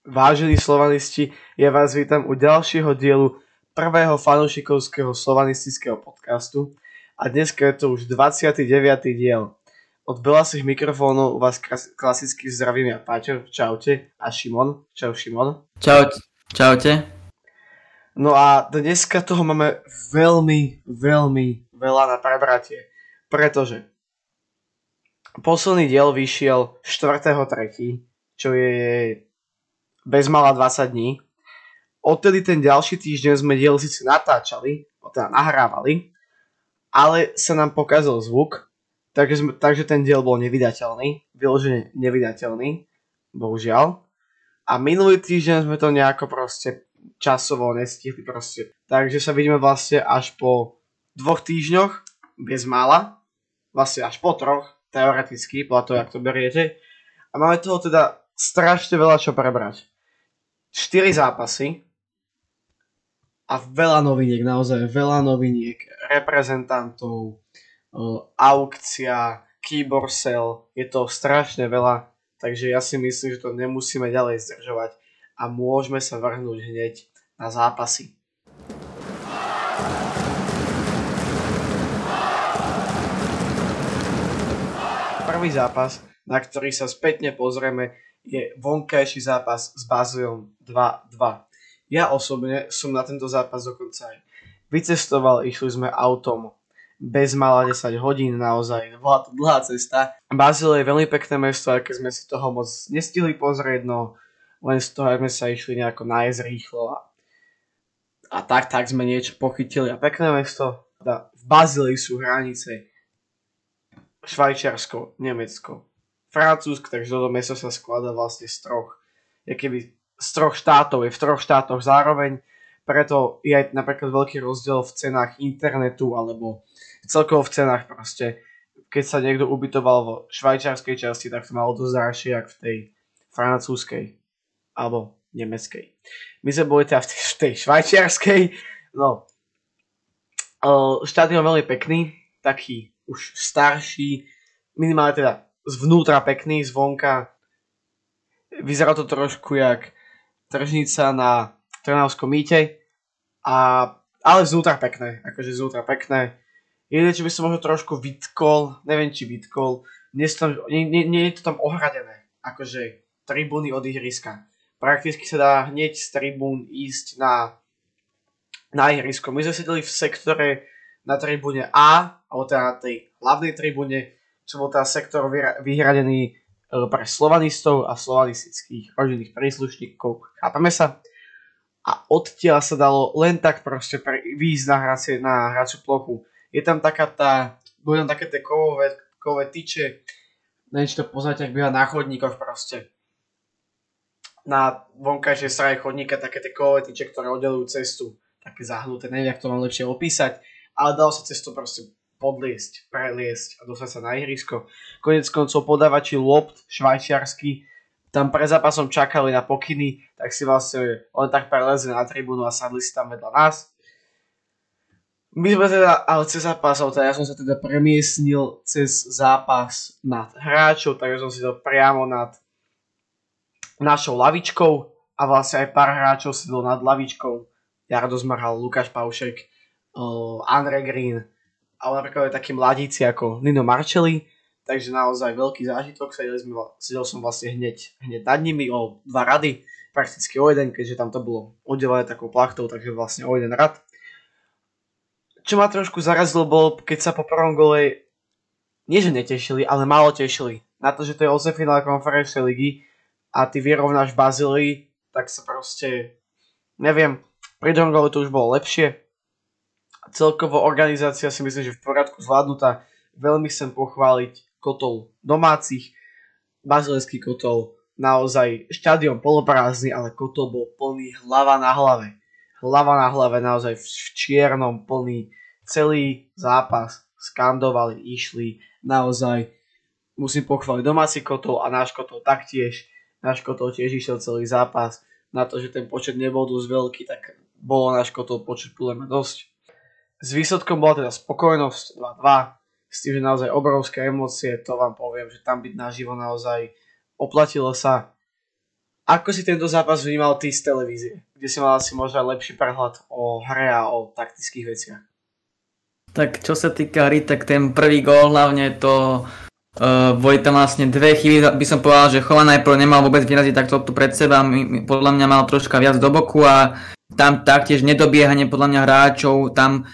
Vážení slovanisti, ja vás vítam u ďalšieho dielu prvého fanúšikovského slovanistického podcastu a dnes je to už 29. diel. Od belasých mikrofónov vás klasicky zdravím ja Paťo, čaute, a Šimon, čau Šimon. Čau, čaute. No a dneska toho máme veľmi, veľmi veľa na prebratie, pretože posledný diel vyšiel 4.3., čo je bezmala 20 dní. Odtedy ten ďalší týždeň sme diel síce natáčali, teda nahrávali, ale sa nám pokazil zvuk, takže, sme, takže ten diel bol nevydateľný, vyložené nevydateľný, bohužiaľ. A minulý týždeň sme to nejako proste časovo nestihli proste. Takže sa vidíme vlastne až po dvoch týždňoch, bez mála, vlastne až po troch, teoreticky, podľa toho, jak to beriete. A máme toho teda strašne veľa čo prebrať. 4 zápasy. A veľa noviniek, naozaj veľa noviniek, reprezentantov, aukcia, keyborsel, je to strašne veľa, takže ja si myslím, že to nemusíme ďalej zdržovať a môžeme sa vrhnúť hneď na zápasy. Prvý zápas, na ktorý sa spätne pozrieme, je vonkajší zápas s Bazilom 2-2. Ja osobne som na tento zápas dokonca aj vycestoval, išli sme autom bez mala 10 hodín naozaj, bola to dlhá cesta. Bazil je veľmi pekné mesto, aj keď sme si toho moc nestihli pozrieť, no len z toho, sme sa išli nejako nájsť rýchlo a, a tak, tak sme niečo pochytili. A pekné mesto, teda v Bazilii sú hranice Švajčiarsko, Nemecko, Francúzsk, takže toto mesto sa skladá vlastne z troch, keby z troch štátov, je v troch štátoch zároveň, preto je aj napríklad veľký rozdiel v cenách internetu alebo celkovo v cenách proste. Keď sa niekto ubytoval vo švajčiarskej časti, tak to malo dosť drahšie, ako v tej francúzskej alebo nemeckej. My sme boli teda v tej, v tej švajčiarskej, no. Štádion veľmi pekný, taký už starší, minimálne teda zvnútra pekný, zvonka vyzerá to trošku jak tržnica na Trnavskom mýte, a, ale zvnútra pekné, akože zvnútra pekné. Jediné, čo by som možno trošku vytkol, neviem či vytkol, nie, tam, nie, nie, nie je to tam ohradené, akože tribúny od ihriska. Prakticky sa dá hneď z tribún ísť na, na ihrisko. My sme sedeli v sektore na tribúne A, alebo teda na tej hlavnej tribúne, čo bol teda sektor vyhradený e, pre slovanistov a slovanistických rodinných príslušníkov. Chápeme sa? A odtiaľ sa dalo len tak proste pre, výjsť na, hracie, na hraciu plochu. Je tam taká tá, boli tam také tie kovové, kovové tyče, neviem, či to poznáte, ak býva na chodníkoch proste. Na vonkajšej strane chodníka také tie kovové tyče, ktoré oddelujú cestu. Také zahnuté, neviem, jak to mám lepšie opísať. Ale dalo sa cestu proste podliesť, preliesť a dostať sa na ihrisko. Konec koncov podávači lopt švajčiarsky tam pre zápasom čakali na pokyny, tak si vlastne len tak prelezli na tribúnu a sadli si tam vedľa nás. My sme teda, ale cez zápasov, teda ja som sa teda premiesnil cez zápas nad hráčov, takže som si to priamo nad našou lavičkou a vlastne aj pár hráčov sedel nad lavičkou. Jardo Zmrhal, Lukáš Paušek, uh, Andre Green, ale napríklad aj takí mladíci ako Nino Marcelli, takže naozaj veľký zážitok, sedel, sme, sedel som vlastne hneď, hneď nad nimi o dva rady, prakticky o jeden, keďže tam to bolo oddelené takou plachtou, takže vlastne o jeden rad. Čo ma trošku zarazilo bolo, keď sa po prvom gole nie že netešili, ale málo tešili. Na to, že to je 8 finále konferenčnej ligy a ty vyrovnáš Bazílii, tak sa proste, neviem, pri druhom gole to už bolo lepšie, celkovo organizácia si myslím, že v poriadku zvládnutá. Veľmi chcem pochváliť kotol domácich, bazileský kotol, naozaj štadión poloprázdny, ale kotol bol plný hlava na hlave. Hlava na hlave naozaj v čiernom plný celý zápas skandovali, išli naozaj musím pochváliť domáci kotol a náš kotol taktiež. Náš kotol tiež išiel celý zápas. Na to, že ten počet nebol dosť veľký, tak bolo náš kotol počet podľa dosť. S výsledkom bola teda spokojnosť 2-2, s tým, že naozaj obrovské emócie, to vám poviem, že tam byť naživo naozaj oplatilo sa. Ako si tento zápas vnímal ty z televízie, kde si mal asi možno lepší prehľad o hre a o taktických veciach? Tak čo sa týka hry, tak ten prvý gól hlavne to uh, boli tam vlastne dve chyby, by som povedal, že Chova najprv nemal vôbec vyraziť takto tu pred seba, podľa mňa mal troška viac do boku a tam taktiež nedobiehanie podľa mňa hráčov, tam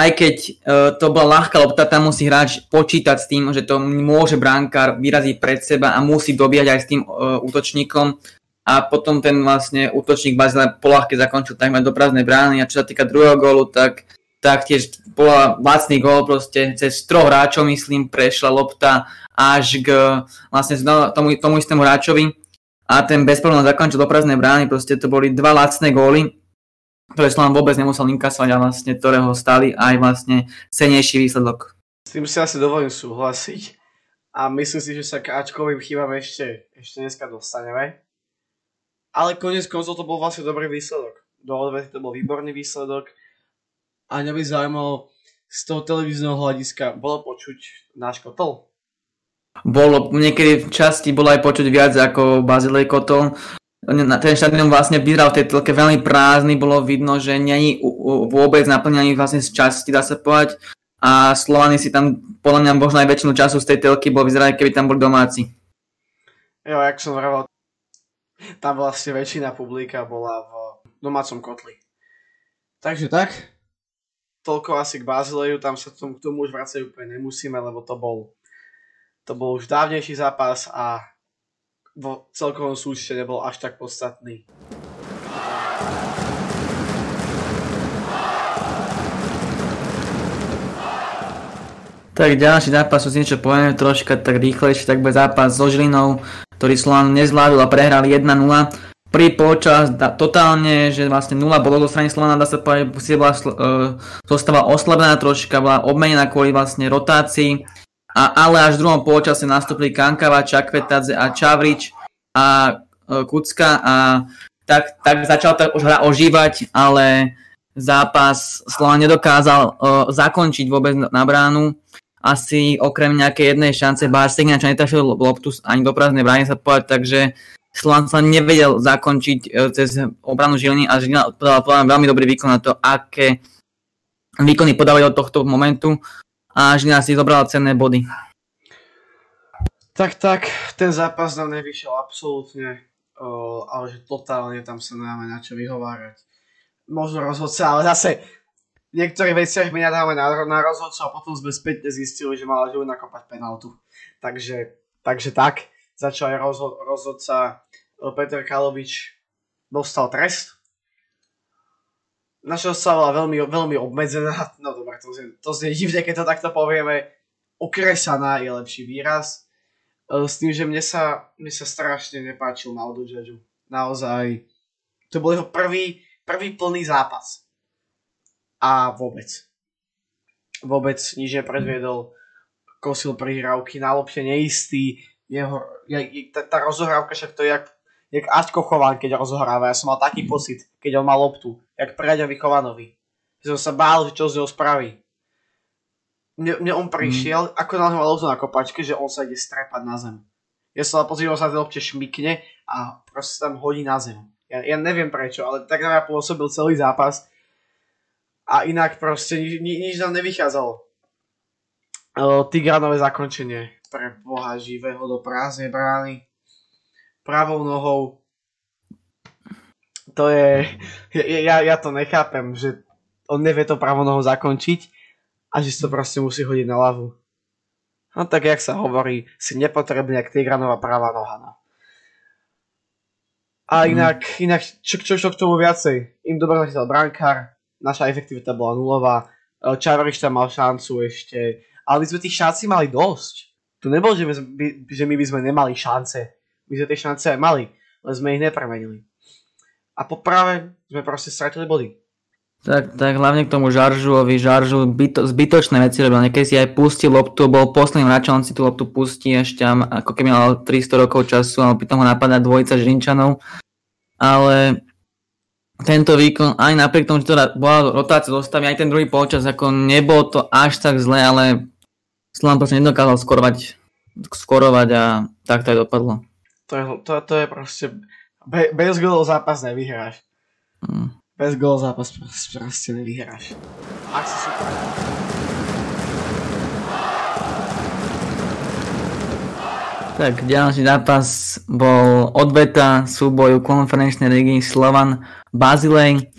aj keď uh, to bola ľahká lopta, tam musí hráč počítať s tým, že to môže bránkár vyraziť pred seba a musí dobíjať aj s tým uh, útočníkom. A potom ten vlastne útočník Bazile polahke zakončil takmer do prázdnej brány. A čo sa týka druhého gólu, tak taktiež bola lacný gól proste cez troch hráčov myslím prešla lopta až k vlastne tomu, tomu istému hráčovi. A ten bezproblémom zakončil do prázdnej brány, proste to boli dva lacné góly, ktoré Slovan vôbec nemusel inkasovať a vlastne ktorého stali aj vlastne cenejší výsledok. S tým si asi dovolím súhlasiť a myslím si, že sa k Ačkovým chybám ešte, ešte dneska dostaneme. Ale konec koncov to bol vlastne dobrý výsledok. Do odvety to bol výborný výsledok. A mňa by zaujímalo z toho televízneho hľadiska, bolo počuť náš kotol? Bolo, niekedy v časti bolo aj počuť viac ako Bazilej kotol. Ten štadión vlastne vyzeral v tej telke veľmi prázdny, bolo vidno, že není vôbec naplnený vlastne z časti, dá sa povedať. A Slovany si tam, podľa mňa, možno aj väčšinu času z tej telky bol vyzerali, keby tam boli domáci. Jo, jak som vravel, tam vlastne väčšina publika bola v domácom kotli. Takže tak, toľko asi k Bazileju, tam sa k tomu už vracať úplne nemusíme, lebo to bol, to bol už dávnejší zápas a vo celkovom súčte nebol až tak podstatný. Tak ďalší zápas, už niečo povieme troška tak rýchlejšie, tak bude zápas so Žilinou, ktorý Slovan nezvládol a prehral 1-0. Prvý počas da, totálne, že vlastne 0 bolo do strany Slovana, dá sa povedať, si bola uh, zostava oslabená troška, bola obmenená kvôli vlastne rotácii. A, ale až v druhom počase nastúpili Kankava, Čakvetadze a Čavrič a uh, Kucka a tak, tak začal tak už hra ožívať, ale zápas Slovan nedokázal uh, zakončiť vôbec na bránu. Asi okrem nejakej jednej šance Barsek čo netrafil loptu ani do prázdnej brány sa povedať, takže Slovan sa nevedel zakončiť e, cez obranu Žiliny a Žilina podala veľmi dobrý výkon na to, aké výkony podávajú od tohto momentu a Žilina si zobrala cenné body. Tak, tak, ten zápas nám nevyšiel absolútne, ale že totálne tam sa nemáme na čo vyhovárať. Možno rozhodca, ale zase v niektorých veciach my nadáme na, na rozhodcu a potom sme späť zistili, že mala Žilina nakopať penaltu. Takže, takže tak, začal aj rozhod, rozhodca Peter Kalovič dostal trest. Naša sa bola veľmi, veľmi obmedzená, no dobre, to znie, to znie divne, keď to takto povieme, okresaná je lepší výraz. E, s tým, že mne sa, mne sa strašne nepáčil Maldo Judge. Naozaj, to bol jeho prvý, prvý plný zápas a vôbec. Vôbec nič nepredviedol, kosil prihrávky, na lopte neistý, jeho, tá, tá rozohrávka však to je jak, jak Aťko Chovan, keď rozohráva. Ja som mal taký pocit, keď on mal loptu, jak Preďovi Chovanovi. Že som sa bál, že čo z neho spraví. Mne, mne on prišiel, mm. ako na mal loptu na kopačke, že on sa ide strepať na zem. Ja som pozrieť, že sa tej lopte šmikne a proste tam hodí na zem. Ja, ja neviem prečo, ale tak na mňa pôsobil celý zápas a inak proste nič, nič nám nevychádzalo. Tigranové zakončenie pre boha živého do prázdnej brány pravou nohou to je, ja, ja to nechápem, že on nevie to pravou nohou zakončiť a že to proste musí hodiť na lavu. No tak jak sa hovorí, si nepotrebný jak Tigranová pravá noha. No. A mhm. inak, mm. inak čo, čo, čo k tomu viacej? Im dobre zachytal brankár, naša efektivita bola nulová, e, Čavriš tam mal šancu ešte, ale my sme tých šancí mali dosť. To nebolo, že my, že my by sme nemali šance. My sme tie šance aj mali, ale sme ich nepremenili. A po práve sme proste stratili body. Tak, tak hlavne k tomu Žaržuovi, Žaržu byto, zbytočné veci robil. Niekedy si aj pustil loptu, bol posledným hráčom, on si tú loptu pustí ešte ako keby mal 300 rokov času, ale potom ho napadá dvojica Žinčanov. Ale tento výkon, aj napriek tomu, že teda bola rotácia zostavy, aj ten druhý polčas, ako nebolo to až tak zle, ale Slovan proste nedokázal skorovať, skorovať a tak to aj dopadlo. To je, to, to je proste Be- bez gólov zápas nevyhráš. Mm. Bez gólov zápas proste, proste nevyhráš. Ak si super. Tak ďalší zápas bol odveta súboju konferenčnej ligy Slovan Bazilej.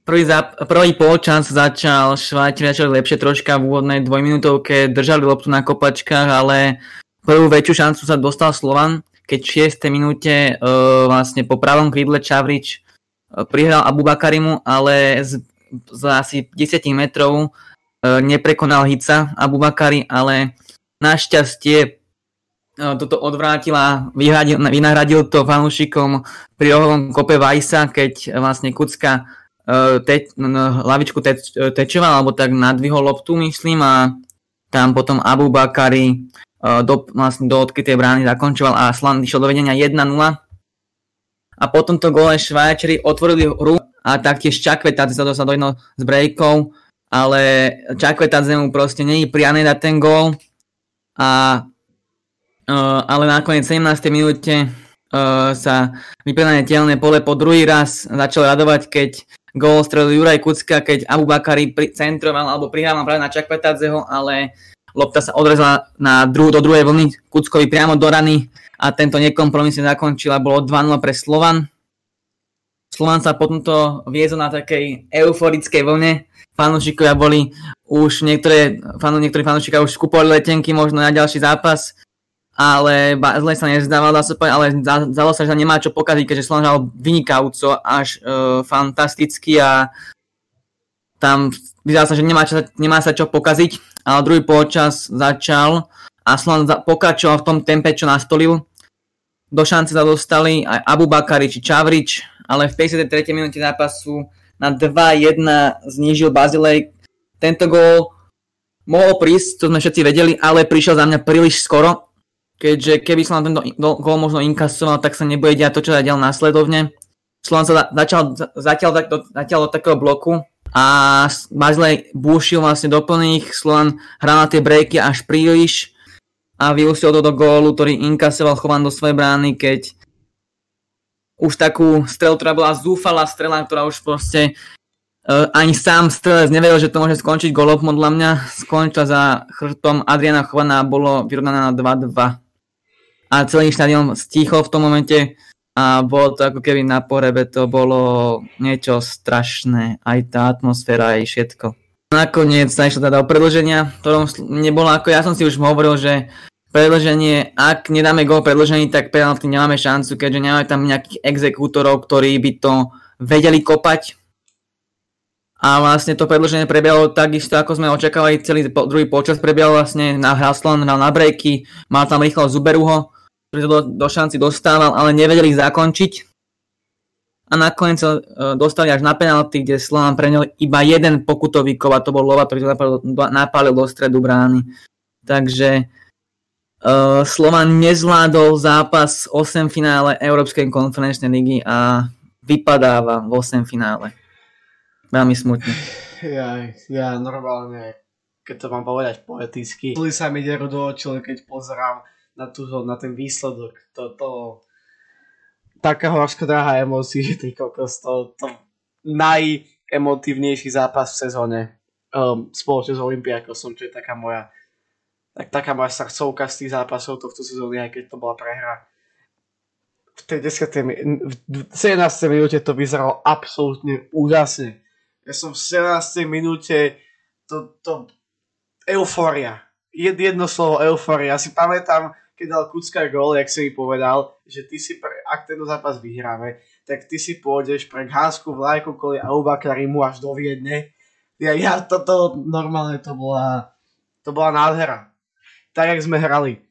Prvý, zap- prvý polčas začal Švajčiari začali lepšie troška v úvodnej dvojminútovke, držali loptu na kopačkách, ale prvú väčšiu šancu sa dostal Slovan, keď v 6. minúte uh, vlastne po pravom krídle Čavrič uh, prihral Abu Bakarimu, ale z, z asi 10 metrov uh, neprekonal Hica Abu Bakari, ale našťastie toto odvrátila, vyhradil, vynahradil to fanúšikom pri rohovom kope Vajsa, keď vlastne Kucka te, hlavičku te, tečoval, alebo tak nadvihol loptu, myslím, a tam potom Abu Bakari uh, do, vlastne do odkrytej brány zakončoval a Slan išiel do vedenia 1-0. A po tomto gole Švajčari otvorili hru a taktiež Čakvetadze sa dostal do jedno z breakov, ale Čakvetadze mu proste je priané dať ten gól. A, uh, ale nakoniec 17. minúte uh, sa vypredané telné pole po druhý raz začal radovať, keď gól strelil Juraj Kucka, keď Abu Bakari pri, centroval alebo prihrával práve na Čakvetadzeho, ale lopta sa odrezala na dru- do druhej vlny Kuckovi priamo do rany a tento nekompromisne zakončil a bolo 2-0 pre Slovan. Slovan sa potom to viezol na takej euforickej vlne. Fanúšikovia boli už niektoré, fanú, niektorí fanúšikovia už skupovali letenky možno na ďalší zápas, ale zle sa nezdával, dá sa povedať, ale zdalo sa, že nemá čo pokaziť, keďže Slovan hral vynikajúco, až uh, fantasticky a tam vyzerá sa, že nemá, čo, nemá sa čo pokaziť, ale druhý polčas začal a Slovan pokračoval v tom tempe, čo nastolil. Do šance sa dostali aj Abu Bakari či Čavrič, ale v 53. minúte zápasu na 2-1 znížil Bazilej. Tento gól mohol prísť, to sme všetci vedeli, ale prišiel za mňa príliš skoro, keďže keby som tento gól možno inkasoval, tak sa nebude diať to, čo sa následovne. Slovan sa začal zatiaľ, zatiaľ do takého bloku a Bazilej búšil vlastne do plných, Slovan hral na tie breaky až príliš a vyústil to do gólu, ktorý inkasoval Chovan do svojej brány, keď už takú strelu, ktorá bola zúfalá strela, ktorá už proste uh, ani sám strelec nevedel, že to môže skončiť golom podľa mňa. Skončila za chrbtom Adriana Chovana a bolo vyrovnané na 2-2. A celý štadión stíchol v tom momente a bolo to ako keby na porebe, to bolo niečo strašné, aj tá atmosféra, aj všetko. Nakoniec sa išlo teda o predlženia, ktorom nebolo ako, ja som si už hovoril, že predlženie, ak nedáme gol predlžení, tak penalty nemáme šancu, keďže nemáme tam nejakých exekútorov, ktorí by to vedeli kopať. A vlastne to predlženie prebiehalo takisto, ako sme očakávali, celý druhý počas prebiehal vlastne na Haslan, hral na breaky, mal tam rýchlo Zuberuho, ktorý sa do, do šanci dostával, ale nevedeli ich zakončiť. A nakoniec sa uh, dostali až na penalty, kde Slovan preňal iba jeden pokutový kov a to bol Lova, ktorý napálil, napálil do stredu brány. Takže uh, Slovan nezvládol zápas 8 finále Európskej konferenčnej ligy a vypadáva v 8 finále. Veľmi smutne. Ja, ja normálne, keď to mám povedať poeticky, sa mi deru do očí, keď pozerám na, tú, na ten výsledok. To, to, taká horška drahá emócií, že ty kokos, to, to najemotívnejší zápas v sezóne um, spoločne s Olympiakosom, čo je taká moja tak taká moja srdcovka z tých zápasov tohto sezóny, aj keď to bola prehra. V tej 10. v 17. minúte to vyzeralo absolútne úžasne. Ja som v 17. minúte to, to eufória. Jed, jedno slovo eufória. Ja si pamätám, keď dal Kucka gól, jak si mi povedal, že ty si, pre, ak tento zápas vyhráme, tak ty si pôjdeš pre Ghásku vlajku kvôli Aubakarimu až do Viedne. Ja, ja toto normálne to bola, to bola nádhera. Tak, jak sme hrali.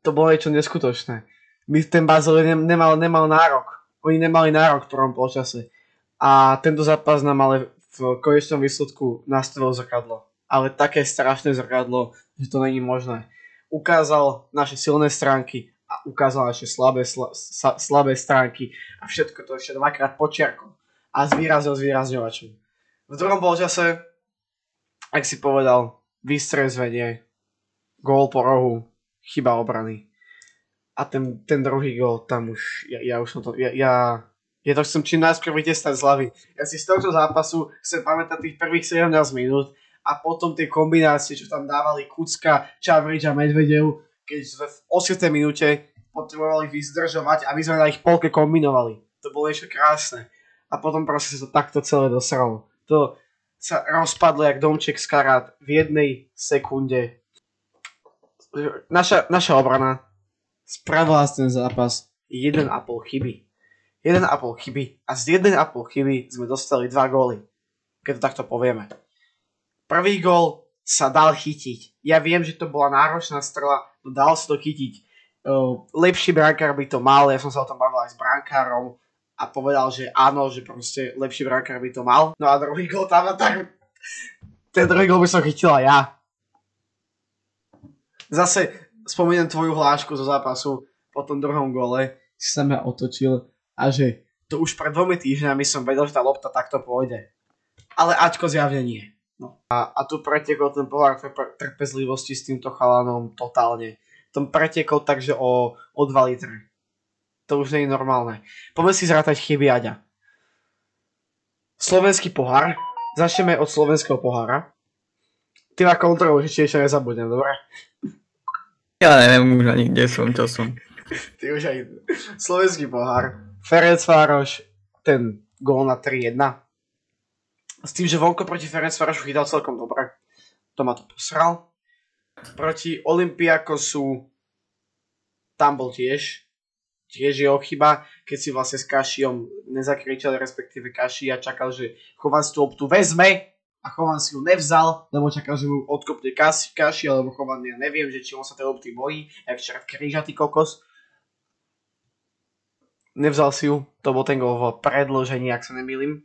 To bolo niečo neskutočné. My ten Basel nemal, nemal nárok. Oni nemali nárok v prvom počase. A tento zápas nám ale v konečnom výsledku nastavil zrkadlo. Ale také strašné zrkadlo, že to není možné ukázal naše silné stránky a ukázal naše slabé, sla, sa, slabé stránky a všetko to ešte dvakrát počiarkom a zvýrazil zvýrazňovačom. V druhom polčase, ak si povedal, vystrezvenie, gól po rohu, chyba obrany. a ten, ten druhý gol, tam už, ja, ja už som to, ja, ja, ja to chcem čím najskôr vytestať z hlavy. Ja si z tohto zápasu chcem pamätať tých prvých 17 minút a potom tie kombinácie, čo tam dávali Kucka, Čavrič a Medvedev, keď sme v 8. minúte potrebovali vyzdržovať a my sme na ich polke kombinovali. To bolo niečo krásne. A potom proste sa to takto celé dosralo. To sa rozpadlo jak domček z karát v jednej sekunde. Naša, naša obrana spravila ten zápas 1,5 chyby. 1,5 chyby a z 1,5 chyby sme dostali 2 góly. Keď to takto povieme. Prvý gól sa dal chytiť. Ja viem, že to bola náročná strela, no dal sa to chytiť lepší brankár by to mal, ja som sa o tom bavil aj s brankárom a povedal, že áno, že proste lepší brankár by to mal. No a druhý gol tam a tak... Ten druhý gol by som chytila ja. Zase spomeniem tvoju hlášku zo zápasu po tom druhom gole, si sa ma otočil a že to už pred dvomi týždňami som vedel, že tá lopta takto pôjde. Ale Ačko zjavne nie. No. A, a tu pretekol ten pohár trpezlivosti s týmto chalanom totálne tom pretekol takže o, o 2 litre. To už nie je normálne. Poďme si zrátať chyby Aďa. Slovenský pohár. Začneme od slovenského pohára. Ty na kontrolu, že či ešte nezabudnem, dobre? Ja neviem už ani kde som, čo som. Ty už aj... Slovenský pohár. Ferenc Vároš, ten gól na 3-1. S tým, že vonko proti Ferenc Várošu chytal celkom dobre. To ma to posral proti Olympiakosu tam bol tiež, tiež jeho chyba, keď si vlastne s Kašiom nezakričal, respektíve Kaši a čakal, že Chovan si tú optu vezme a Chovan si ju nevzal, lebo čakal, že mu odkopne Kaši, Kaši alebo Chovan, ja neviem, že či on sa tej opty bojí, jak včera krížatý kokos. Nevzal si ju, to bol ten gol v predložení, ak sa nemýlim.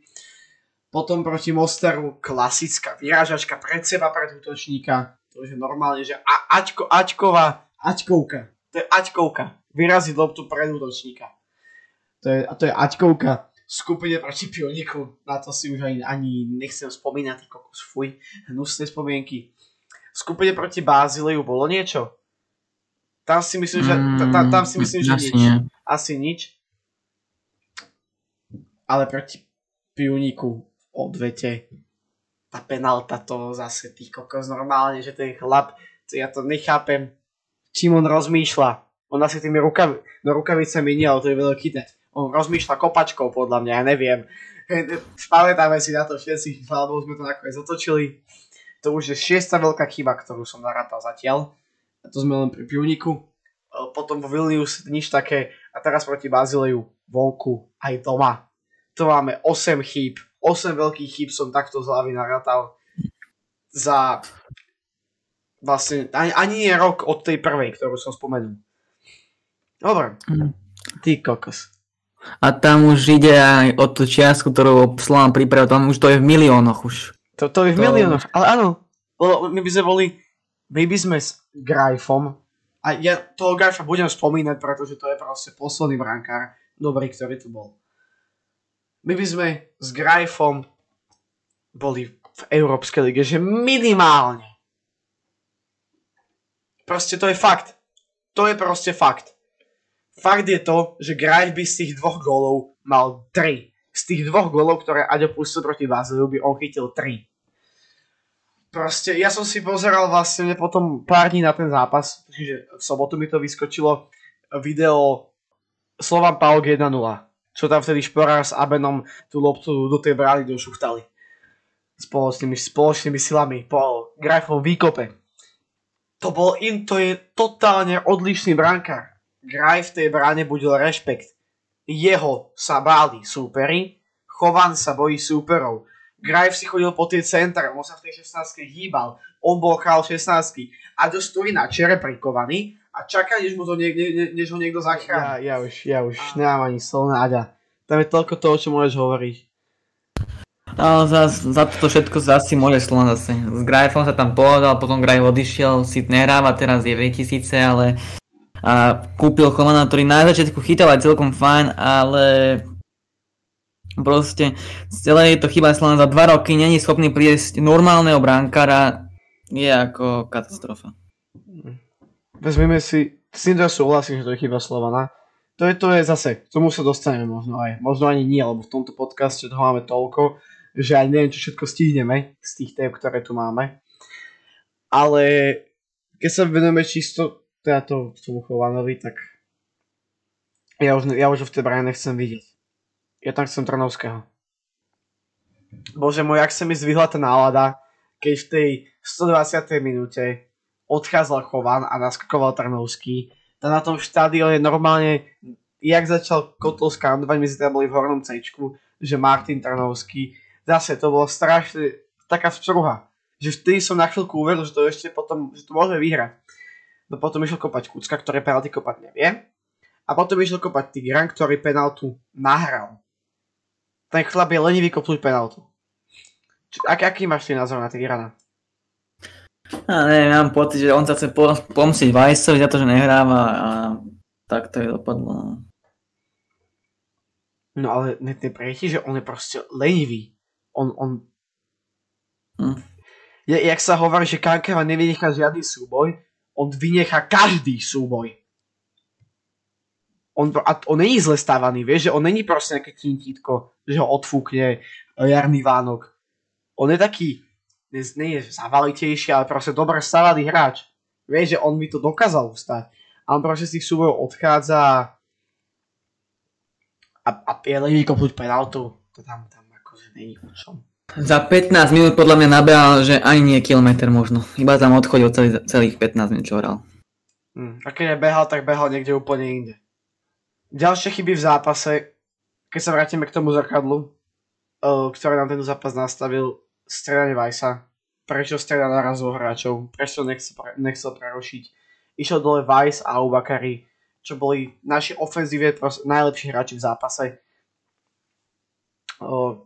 Potom proti Mostaru klasická vyrážačka pred seba, pred útočníka to už je normálne, že a, Ačko, Ačková, Ačkovka. To je Ačkovka. Vyraziť loptu pred útočníka. To je, a to je Ačkovka v skupine proti Pioniku. Na to si už ani, ani nechcem spomínať, kokos, fuj, hnusné spomienky. V skupine proti Bázileju bolo niečo? Tam si myslím, že, tam, tam si myslím, že Asi nič. nie. Asi nič. Ale proti Pioniku odvete tá penalta to zase tých kokos normálne, že ten chlap, to ja to nechápem, čím on rozmýšľa. On asi tými rukav, no rukavicami nie, ale to je veľký ten. On rozmýšľa kopačkou podľa mňa, ja neviem. Pamätáme si na to všetci, alebo sme to nakoniec otočili. To už je šiesta veľká chyba, ktorú som narátal zatiaľ. A to sme len pri Pivniku. Potom vo Vilnius nič také. A teraz proti Bazileju vonku aj doma. To máme 8 chýb 8 veľkých chýb som takto z hlavy narátal za vlastne ani, ani nie rok od tej prvej, ktorú som spomenul. Dobre. Mhm. Ty kokos. A tam už ide aj o tú čiastku, ktorú Slovan pripravil, tam už to je v miliónoch už. To, to je v To- miliónoch, ale áno. My by sme boli, my by sme s Grajfom, a ja toho Grajfa budem spomínať, pretože to je proste posledný brankár, dobrý, ktorý tu bol. My by sme s Grajfom boli v Európskej lige, že minimálne. Proste to je fakt. To je proste fakt. Fakt je to, že Grajf by z tých dvoch gólov mal 3. Z tých dvoch gólov, ktoré Aďo pustil proti Vázeliu, by on chytil 3. Proste, ja som si pozeral vlastne potom pár dní na ten zápas, čiže v sobotu mi to vyskočilo video Slovan Pauk 1-0, čo tam vtedy Šporár s Abenom tú loptu do tej brány došuchtali. Spoločnými, spoločnými silami po Grajfovom výkope. To bol in, to je totálne odlišný brankár. Graj v tej bráne budil rešpekt. Jeho sa báli súperi, Chovan sa bojí súperov. Grajf si chodil po tie centre, on sa v tej 16 hýbal, on bol král 16 a dosť stojí na čere prikovaný a čaká, než, mu to niek- ne- ne- než ho niekto zachráni. Ja, ja už, ja už nemám ani slovo na Aďa. Tam je toľko toho, čo môžeš hovoriť. Ale za, za toto všetko zase môže Slovan zase. S Grajfom sa tam povedal, potom Grajf odišiel, si nehráva, teraz je v síce, ale a kúpil Chovana, ktorý na začiatku chytal aj celkom fajn, ale proste celé je to chyba Slovan za dva roky, není schopný priesť normálneho brankára, je ako katastrofa. Vezmeme si s týmto súhlasím, že to je chyba Slovana. To je, to je zase, k tomu sa dostaneme možno aj, možno ani nie, lebo v tomto podcaste toho máme toľko, že aj neviem, čo všetko stihneme z tých tém, ktoré tu máme. Ale keď sa venujeme čisto teda to, tomu Chovanovi, tak ja už, ja už v tej bráne nechcem vidieť. Ja tam chcem Trnovského. Bože môj, ak sa mi zvihla tá nálada, keď v tej 120. minúte odchádzal Chovan a naskakoval Trnovský, tak na tom štádione normálne, jak začal kotol skandovať, my sme boli v hornom C, že Martin Trnovský, zase to bolo strašne taká vzpruha, že vtedy som na chvíľku uveril, že to ešte potom, že to môže vyhrať. No potom išiel kopať Kucka, ktorý penalty kopať nevie. A potom išiel kopať Tigran, ktorý penaltu nahral. Ten chlap je lenivý kopnúť penaltu. Ak, aký máš ty názor na Tigrana? Ja neviem, mám pocit, že on sa chce pomstiť Vajsovi za to, že nehráva a tak to je dopadlo. No, no ale neprejti, že on je proste lenivý. On, on... Hm. Je, jak sa hovorí, že Kankava nevynechá žiadny súboj, on vynechá každý súboj. On, a on není zle stávaný, vieš, že on není proste nejaké tintítko, že ho odfúkne jarný Vánok. On je taký, nie, je zavalitejší, ale proste dobre stávaný hráč. Vieš, že on by to dokázal ustať. A on proste z tých súbojov odchádza a, a je len kopnúť penaltu. To tam, tam akože není o čom. Za 15 minút podľa mňa nabehal, že ani nie kilometr možno. Iba tam odchodil celý, celých 15 minút, čo hral. Hmm. A keď behal, tak behal niekde úplne inde. Ďalšie chyby v zápase, keď sa vrátime k tomu zrkadlu, uh, ktoré nám ten zápas nastavil, stredanie Vajsa. Prečo streda naraz hráčov? Prečo nechcel, nechcel prerušiť? Išiel dole Vajs a Ubakari, čo boli naši ofenzíve najlepší hráči v zápase. Uh,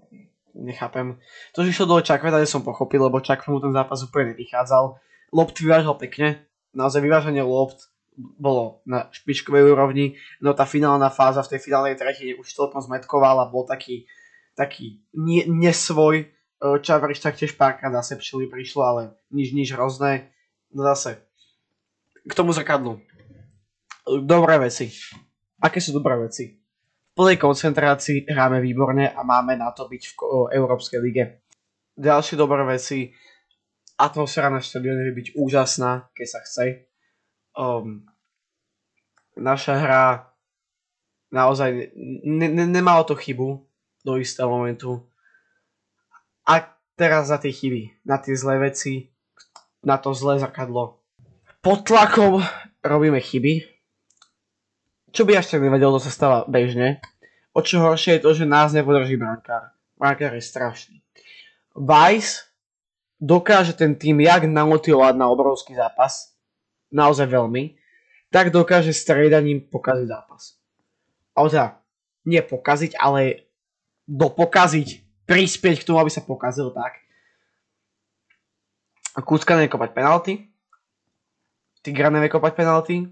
nechápem. To, že išiel dole Čakveda, som pochopil, lebo Čakve mu ten zápas úplne nevychádzal. Lopt vyvážal pekne, naozaj vyvážanie lopt bolo na špičkovej úrovni, no tá finálna fáza v tej finálnej tretine už celkom zmetkoval a bol taký, taký nie, nesvoj. Čavriš tak tiež párkrát zase pčili prišlo, ale nič, nič hrozné. No zase, k tomu zrkadlu. Dobré veci. Aké sú dobré veci? plnej koncentrácii hráme výborne a máme na to byť v Európskej lige. Ďalšie dobré veci. Atmosféra na štadióne by byť úžasná, keď sa chce. Um, naša hra naozaj ne, ne, nemalo to chybu do istého momentu. A teraz za tie chyby, na tie zlé veci, na to zlé zrkadlo. Pod tlakom robíme chyby, čo by až tak nevedel, to sa stáva bežne. O čo horšie je to, že nás nepodrží brankár. Brankár je strašný. Vice dokáže ten tým jak namotivovať na obrovský zápas, naozaj veľmi, tak dokáže striedaním pokaziť zápas. A teda, nie pokaziť, ale dopokaziť, prispieť k tomu, aby sa pokazil tak. Kúcka nevie kopať penalty, Tigra nevie kopať penalty,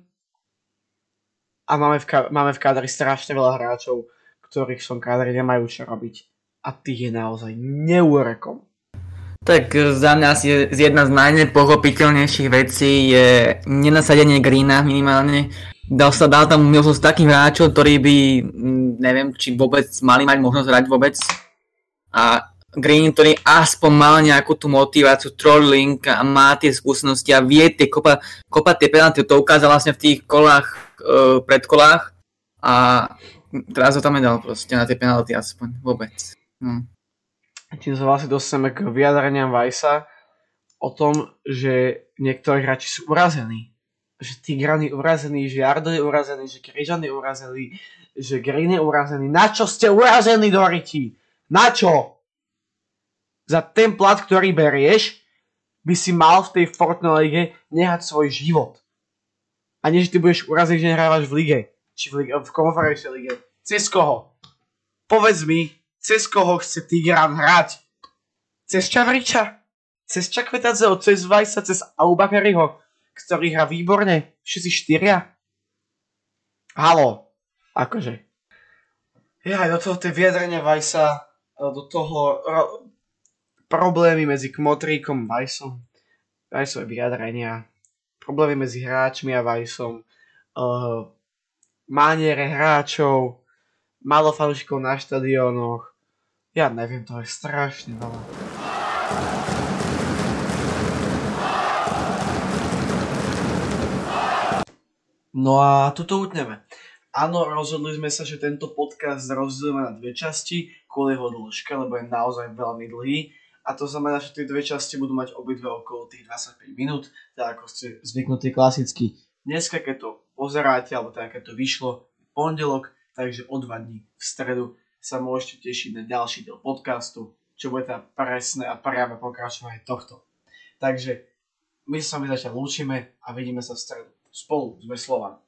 a máme v, máme v kádri strašne veľa hráčov, ktorých som kádri nemajú čo robiť. A tých je naozaj neúrekom. Tak za mňa asi jedna z najnepochopiteľnejších vecí je nenasadenie Greena minimálne. Dal sa dal tam možnosť takých hráčov, ktorí by, neviem, či vôbec mali mať možnosť hrať vôbec. A Green, ktorý aspoň mal nejakú tú motiváciu, trolling a má tie skúsenosti a vie tie kopa, kopať tie penalty, to ukázal vlastne v tých kolách, uh, predkolách a teraz ho tam nedal proste na tie penalty aspoň, vôbec. No. Tým sa vlastne dostaneme k vyjadreniam Vajsa o tom, že niektorí hráči sú urazení. Že Tigran je urazený, že Jardo je urazený, že Križan je urazený, že Green je urazený. Na čo ste urazení, Doriti? Na čo? za ten plat, ktorý berieš, by si mal v tej Fortnite lige nehať svoj život. A nie, že ty budeš urazený, že nehrávaš v lige. Či v, lige, v konferenčnej lige. Cez koho? Povedz mi, cez koho chce Tigran hrať? Cez Čavriča? Cez Čakvetadzeho? Cez Vajsa? Cez Aubakariho? Ktorý hrá výborne? Všetci štyria? Halo. Akože. Ja do toho tie vyjadrenia Vajsa, do toho problémy medzi Kmotríkom a Vajsom, Vajsové vyjadrenia, problémy medzi hráčmi a Vajsom, uh, maniere hráčov, malo fanúšikov na štadiónoch. Ja neviem, to je strašne veľa. No a tuto utneme. Áno, rozhodli sme sa, že tento podcast rozdelíme na dve časti kvôli jeho dĺžke, lebo je naozaj veľmi dlhý. A to znamená, že tie dve časti budú mať obidve okolo tých 25 minút, tak ako ste zvyknutí klasicky. Dneska, keď to pozeráte, alebo tak, keď to vyšlo, pondelok, takže o dva dní v stredu sa môžete tešiť na ďalší diel podcastu, čo bude teda presné a priame pokračovanie tohto. Takže my sa mi zatiaľ lúčime a vidíme sa v stredu. Spolu sme Slovan.